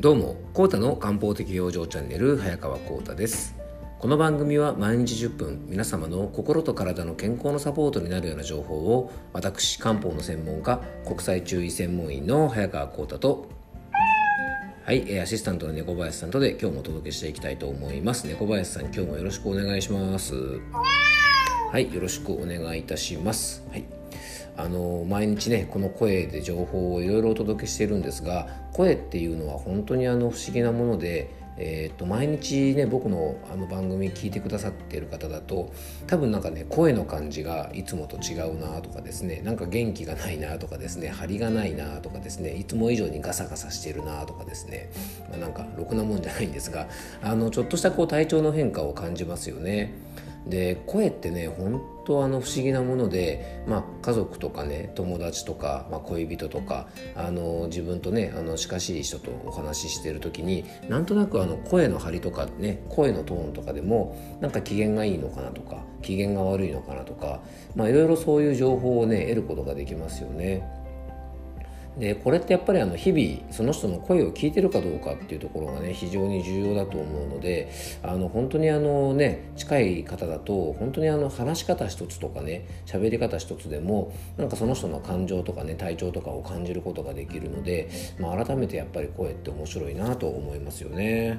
どうも、コータの漢方的養生チャンネル早川コータです。この番組は毎日10分皆様の心と体の健康のサポートになるような情報を私漢方の専門家国際中医専門医の早川コータとはいアシスタントの猫林さんとで今日もお届けしていきたいと思います。猫林さん今日もよろしくお願いします。はいよろしくお願いいたします。はい。あの毎日ねこの声で情報をいろいろお届けしてるんですが声っていうのは本当にあの不思議なものでえーと、毎日ね僕のあの番組聞いてくださってる方だと多分なんかね声の感じがいつもと違うなとかですねなんか元気がないなとかですね張りがないなとかですねいつも以上にガサガサしてるなとかですね、まあ、なんかろくなもんじゃないんですがあのちょっとしたこう体調の変化を感じますよね。で声ってね本当あの不思議なもので、まあ、家族とかね友達とか、まあ、恋人とかあの自分とねあの近しい人とお話ししてる時になんとなくあの声の張りとかね声のトーンとかでもなんか機嫌がいいのかなとか機嫌が悪いのかなとか、いろいろそういう情報をね得ることができますよね。でこれってやっぱりあの日々その人の声を聞いてるかどうかっていうところがね非常に重要だと思うのであの本当にあのね近い方だと本当にあの話し方一つとかね喋り方一つでもなんかその人の感情とかね体調とかを感じることができるので、まあ、改めてやっぱり声って面白いなと思いますよね。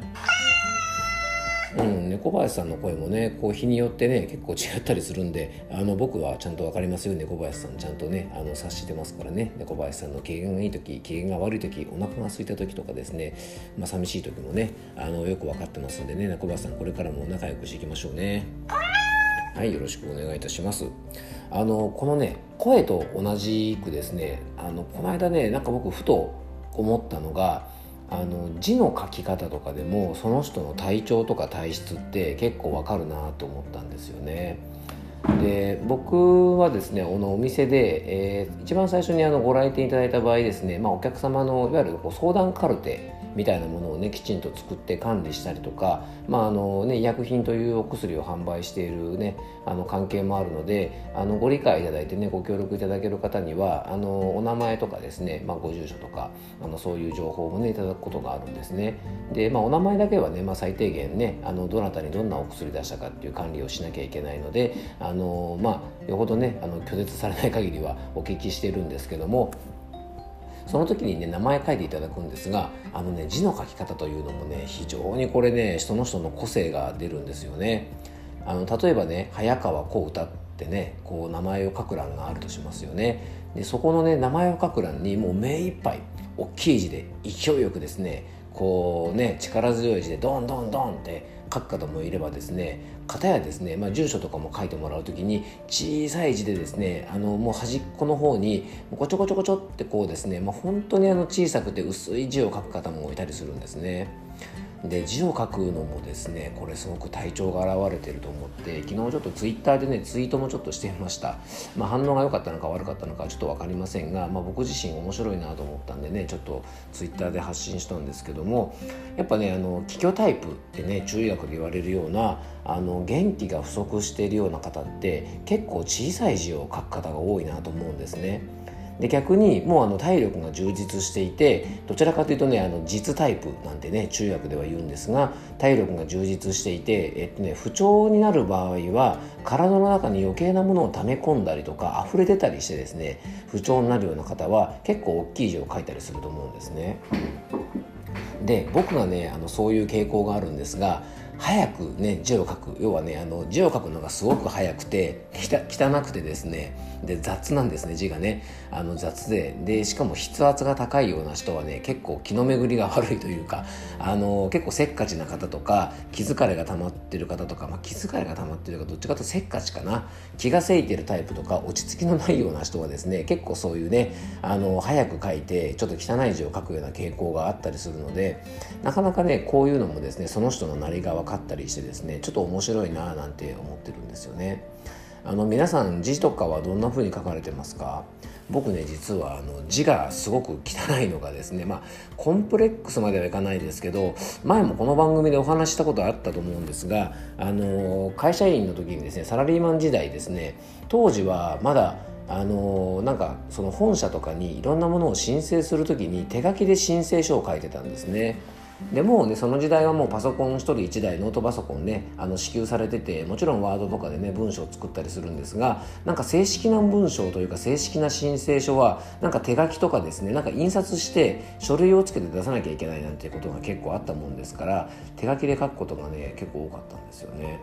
うん、猫林さんの声もねこう日によってね結構違ったりするんであの僕はちゃんと分かりますよ猫林さんちゃんとねあの察してますからね。猫林さんの機嫌がいい時機嫌が悪い時お腹が空いた時とかですね、まあ、寂しい時もねあのよく分かってますんでね猫林さんこれからも仲良くしていきましょうね。はいよろしくお願いいたします。あのこのね声と同じくですねあのこの間ねなんか僕ふと思ったのがあの字の書き方とかでもその人の体調とか体質って結構わかるなと思ったんですよね。で僕はですねこのお店で、えー、一番最初にあのご来店いただいた場合ですね、まあ、お客様のいわゆるこう相談カルテみたいなものをねきちんと作って管理したりとか、まああのね、医薬品というお薬を販売している、ね、あの関係もあるのであのご理解いただいてねご協力いただける方にはあのお名前とかですね、まあ、ご住所とかあのそういう情報もねいただくことがあるんですね。で、まあ、お名前だけはね、まあ、最低限ねあのどなたにどんなお薬出したかっていう管理をしなきゃいけないのであのまあよほどねあの拒絶されない限りはお聞きしてるんですけどもその時にね名前書いていただくんですがあのね字の書き方というのもね非常にこれね人の人の個性が出るんですよね。あの例えばね早川小歌ってねこう名前を書く欄があるとしますよね。でそこのね名前を書く欄にもう目いっぱい大きい字で勢いよくですねこうね力強い字でドンドンドンって書く方もいればですね方やですね、まあ、住所とかも書いてもらう時に小さい字でですねあのもう端っこの方にごちょごちょごちょってこうですね、まあ、本当にあの小さくて薄い字を書く方もいたりするんですね。で字を書くのもですねこれすごく体調が現れてると思って昨日ちょっとツイッターでねツイートもちょっとしてみました、まあ、反応が良かったのか悪かったのかちょっと分かりませんが、まあ、僕自身面白いなと思ったんでねちょっとツイッターで発信したんですけどもやっぱねあの気虚タイプってね中医学で言われるようなあの元気が不足しているような方って結構小さい字を書く方が多いなと思うんですね。で逆にもうあの体力が充実していてどちらかというとねあの実タイプなんてね中学では言うんですが体力が充実していて、えっとね、不調になる場合は体の中に余計なものを溜め込んだりとか溢れ出たりしてですね不調になるような方は結構大きい字を書いたりすると思うんですね。で僕がねあのそういう傾向があるんですが早くね字を書く。要はねあの字を書くのがすごく早くて汚くてですね。で雑なんですね字がね。あの雑で。でしかも筆圧が高いような人はね結構気の巡りが悪いというかあの結構せっかちな方とか気疲れが溜まってる方とか、まあ、気疲れが溜まってるかどっちかとせっかちかな。気がせいてるタイプとか落ち着きのないような人はですね結構そういうねあの早く書いてちょっと汚い字を書くような傾向があったりするのでなかなかねこういうのもですねその人のなりが分かったりしてですねちょっと面白いななんて思ってるんですよね。あの皆さん字とかはどんな風に書かれてますか？僕ね実はあの字がすごく汚いのがですねまあコンプレックスまではいかないですけど前もこの番組でお話したことあったと思うんですがあの会社員の時にですねサラリーマン時代ですね当時はまだあのなんかその本社とかにいろんなものを申請する時に手書きで申請書を書いてたんですね。でもねその時代はもうパソコン1人1台ノートパソコンねあの支給されててもちろんワードとかでね文章を作ったりするんですがなんか正式な文章というか正式な申請書はなんか手書きとかですねなんか印刷して書類をつけて出さなきゃいけないなんていうことが結構あったもんですから手書きで書くことがね結構多かったんですよね。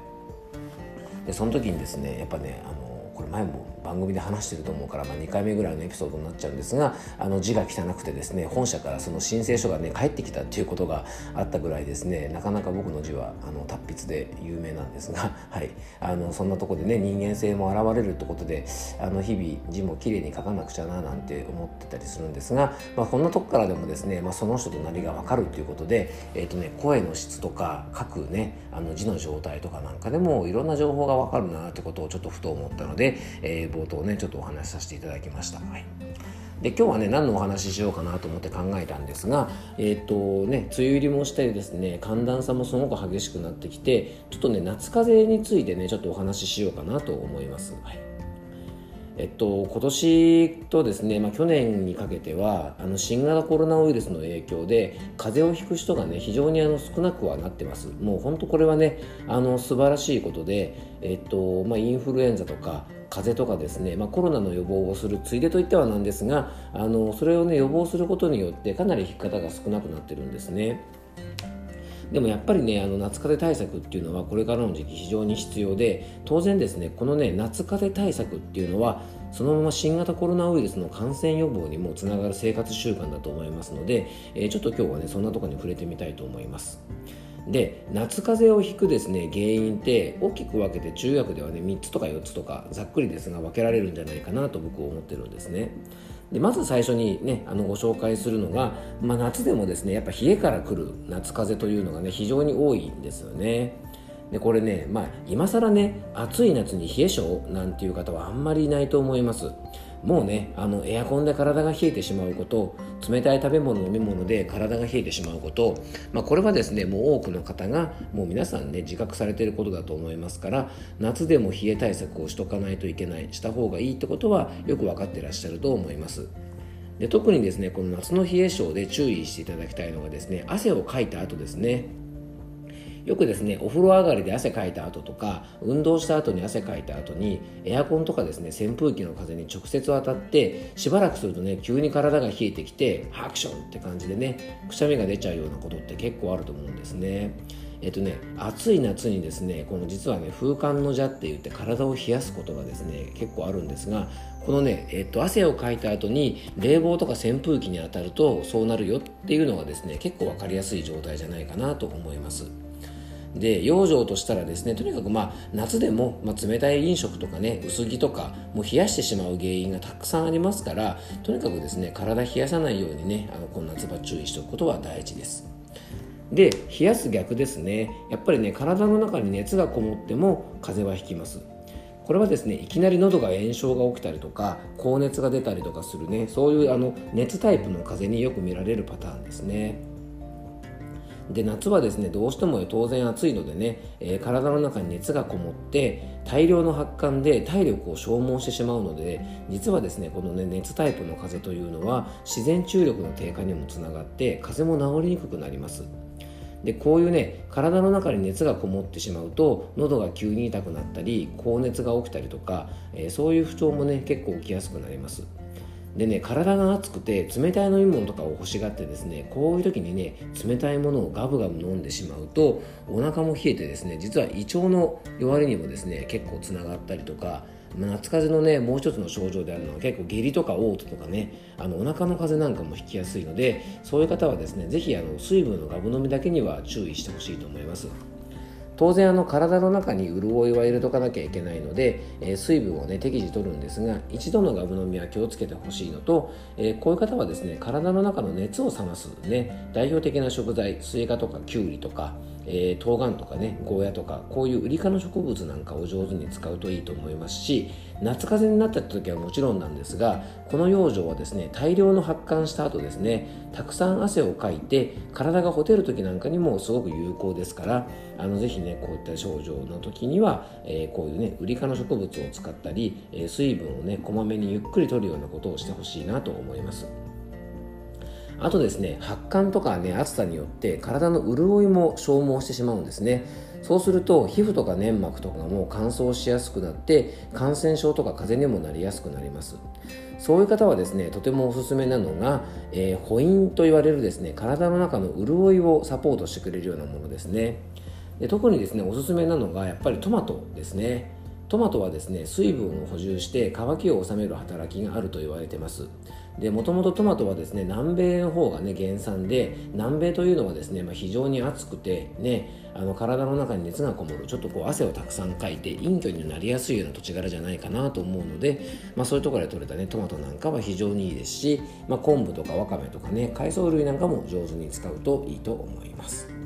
でその時にですねやっぱねあのこれ前も番組で話してると思うから、まあ、2回目ぐらいのエピソードになっちゃうんですがあの字が汚くてですね本社からその申請書がね返ってきたっていうことがあったぐらいですねなかなか僕の字はあの達筆で有名なんですが、はい、あのそんなとこでね人間性も現れるってことであの日々字も綺麗に書かなくちゃななんて思ってたりするんですが、まあ、こんなとこからでもですね、まあ、その人となりが分かるっていうことで、えーとね、声の質とか書くねあの字の状態とかなんかでもいろんな情報が分かるなってことをちょっとふと思ったので、えー、冒頭ねちょっとお話しさせていただきました。はいで今日はね何のお話ししようかなと思って考えたんですがえっ、ー、とね梅雨入りもしてですね寒暖差もすごく激しくなってきてちょっとね夏風邪についてねちょっとお話ししようかなと思います。はいえっと、今年とですね、まあ、去年にかけてはあの新型コロナウイルスの影響で風邪をひく人がね非常にあの少なくはなってますもう本当これはねあの素晴らしいことで、えっとまあ、インフルエンザとか風邪とかですね、まあ、コロナの予防をするついでといってはなんですがあのそれをね予防することによってかなり引き方が少なくなってるんですね。でもやっぱりねあの夏風邪対策っていうのはこれからの時期非常に必要で当然ですねこのね夏風邪対策っていうのはそのまま新型コロナウイルスの感染予防にもつながる生活習慣だと思いますので、えー、ちょっと今日はねそんなところに触れてみたいと思います。で夏風邪をひくですね原因って大きく分けて中学ではね3つとか4つとかざっくりですが分けられるんじゃないかなと僕は思ってるんですね。でまず最初にねあのご紹介するのが、まあ、夏でもですねやっぱ冷えから来る夏風邪というのがね非常に多いんですよね。でこれねまあ今更ね暑い夏に冷え性なんていう方はあんまりいないと思います。もうねあのエアコンで体が冷えてしまうこと冷たい食べ物飲み物で体が冷えてしまうこと、まあ、これはですねもう多くの方がもう皆さんね自覚されていることだと思いますから夏でも冷え対策をしとかないといけないした方がいいってことはよく分かってらっしゃると思います。で特にですねこの夏の冷え性で注意していただきたいのがですね汗をかいた後ですね。よくですねお風呂上がりで汗かいた後とか運動した後に汗かいた後にエアコンとかですね扇風機の風に直接当たってしばらくするとね急に体が冷えてきてハクションって感じでねくしゃみが出ちゃうようなことって結構あると思うんですね。えっとね、暑い夏にですねこの実はね風寒の蛇って言って体を冷やすことがですね結構あるんですがこのね、えっと、汗をかいた後に冷房とか扇風機に当たるとそうなるよっていうのがですね結構分かりやすい状態じゃないかなと思います。で養生としたらですねとにかくまあ夏でも、まあ、冷たい飲食とかね薄着とかもう冷やしてしまう原因がたくさんありますからとにかくですね体冷やさないようにねあのこの夏場注意しておくことは大事です。で冷やす逆ですね。やっぱりね体の中に熱がこもっても風邪はひきます。これはですねいきなり喉が炎症が起きたりとか高熱が出たりとかするねそういうあの熱タイプの風邪によく見られるパターンですね。で夏はですねどうしても当然暑いのでね、えー、体の中に熱がこもって大量の発汗で体力を消耗してしまうので実はですねこのね熱タイプの風邪というのは自然注力の低下にもつながって風邪も治りにくくなります。でこういうね体の中に熱がこもってしまうと喉が急に痛くなったり高熱が起きたりとか、えー、そういう不調もね結構起きやすくなります。でね体が熱くて冷たい飲み物とかを欲しがってですねこういう時にね冷たいものをガブガブ飲んでしまうとお腹も冷えてですね実は胃腸の弱りにもですね結構つながったりとか夏風邪のねもう一つの症状であるのは結構下痢とか嘔吐とかねあのお腹の風邪なんかも引きやすいのでそういう方はですね是非水分のガブ飲みだけには注意してほしいと思います。当然あの体の中に潤いは入れとかなきゃいけないので、えー、水分をね適時取るんですが一度のガブ飲みは気をつけてほしいのと、えー、こういう方はですね体の中の熱を冷ますね代表的な食材スイカとかきゅうりとかえー、冬瓜とかねゴーヤとかこういうウリ科の植物なんかを上手に使うといいと思いますし夏風邪になった時はもちろんなんですがこの養生はですね大量の発汗した後ですねたくさん汗をかいて体がほてる時なんかにもすごく有効ですからあのぜひねこういった症状の時には、えー、こういうねウリ科の植物を使ったり、えー、水分をねこまめにゆっくりとるようなことをしてほしいなと思います。あとですね発汗とかね暑さによって体の潤いも消耗してしまうんですね。そうすると皮膚とか粘膜とかも乾燥しやすくなって感染症とか風邪にもなりやすくなります。そういう方はですねとてもおすすめなのが、えー、補陰と言われるですね体の中の潤いをサポートしてくれるようなものですね。で特にですねおすすめなのがやっぱりトマトですね。トマトはですね水分を補充して乾きを治める働きがあると言われてますでもともとトマトはですね南米の方がね原産で南米というのはですね、まあ、非常に暑くてねあの体の中に熱がこもるちょっとこう汗をたくさんかいて隠居になりやすいような土地柄じゃないかなと思うので、まあ、そういうところで採れたねトマトなんかは非常にいいですし、まあ、昆布とかわかめとかね海藻類なんかも上手に使うといいと思います。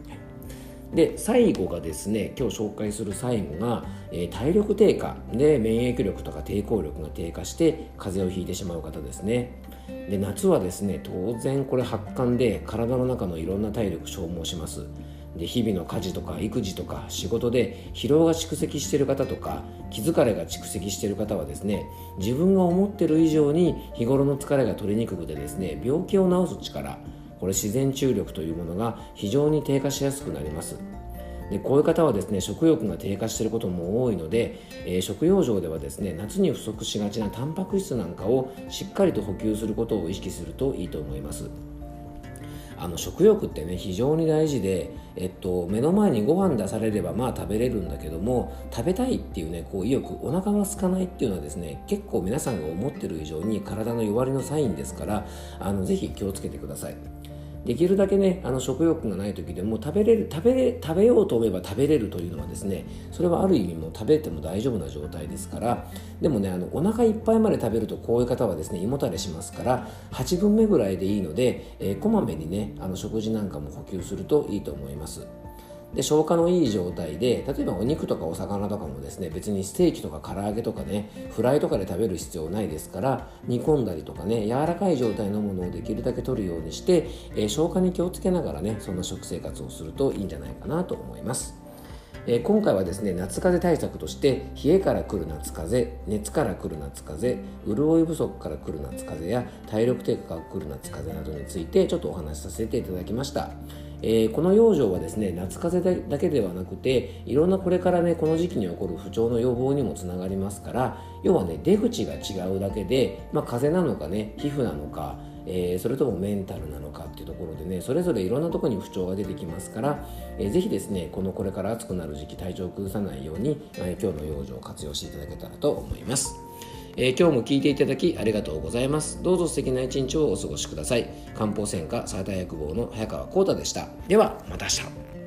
で最後がですね今日紹介する最後が、えー、体力低下。で免疫力とか抵抗力が低下して風邪をひいてしまう方ですね。で夏はですね当然これ発汗で体の中のいろんな体力消耗します。で日々の家事とか育児とか仕事で疲労が蓄積している方とか気疲れが蓄積している方はですね自分が思ってる以上に日頃の疲れが取りにくくてですね病気を治す力これ自然注力というものが非常に低下しやすくなりますでこういう方はですね食欲が低下していることも多いので、えー、食用上ではですね夏に不足しがちなタンパク質なんかをしっかりと補給することを意識するといいと思いますあの食欲ってね非常に大事で、えっと、目の前にご飯出されればまあ食べれるんだけども食べたいっていうねこう意欲お腹が空かないっていうのはですね結構皆さんが思ってる以上に体の弱りのサインですからあのぜひ気をつけてください。できるだけねあの食欲がない時でも食べれる食べ食べようと思えば食べれるというのはですねそれはある意味も食べても大丈夫な状態ですからでもねあのお腹いっぱいまで食べるとこういう方はですね胃もたれしますから8分目ぐらいでいいので、えー、こまめにねあの食事なんかも補給するといいと思います。で消化のいい状態で例えばお肉とかお魚とかもですね別にステーキとか唐揚げとかねフライとかで食べる必要ないですから煮込んだりとかね柔らかい状態のものをできるだけ取るようにして、えー、消化に気をつけながらねそんな食生活をするといいんじゃないかなと思います。えー、今回はですね夏風邪対策として冷えから来る夏風邪熱から来る夏風邪潤い不足から来る夏風邪や体力低下から来る夏風邪などについてちょっとお話しさせていただきました。えー、この養生はですね夏風邪だけではなくていろんなこれからねこの時期に起こる不調の予防にもつながりますから要はね出口が違うだけで、まあ、風邪なのかね皮膚なのかえー、それともメンタルなのかっていうところでねそれぞれいろんなところに不調が出てきますから、えー、ぜひですねこのこれから暑くなる時期体調を崩さないように、えー、今日の養生を活用していただけたらと思います。えー、今日も聞いていただきありがとうございます。どうぞ素敵な一日をお過ごしください。漢方専科サーター薬房の早川浩太でした。では、また明日。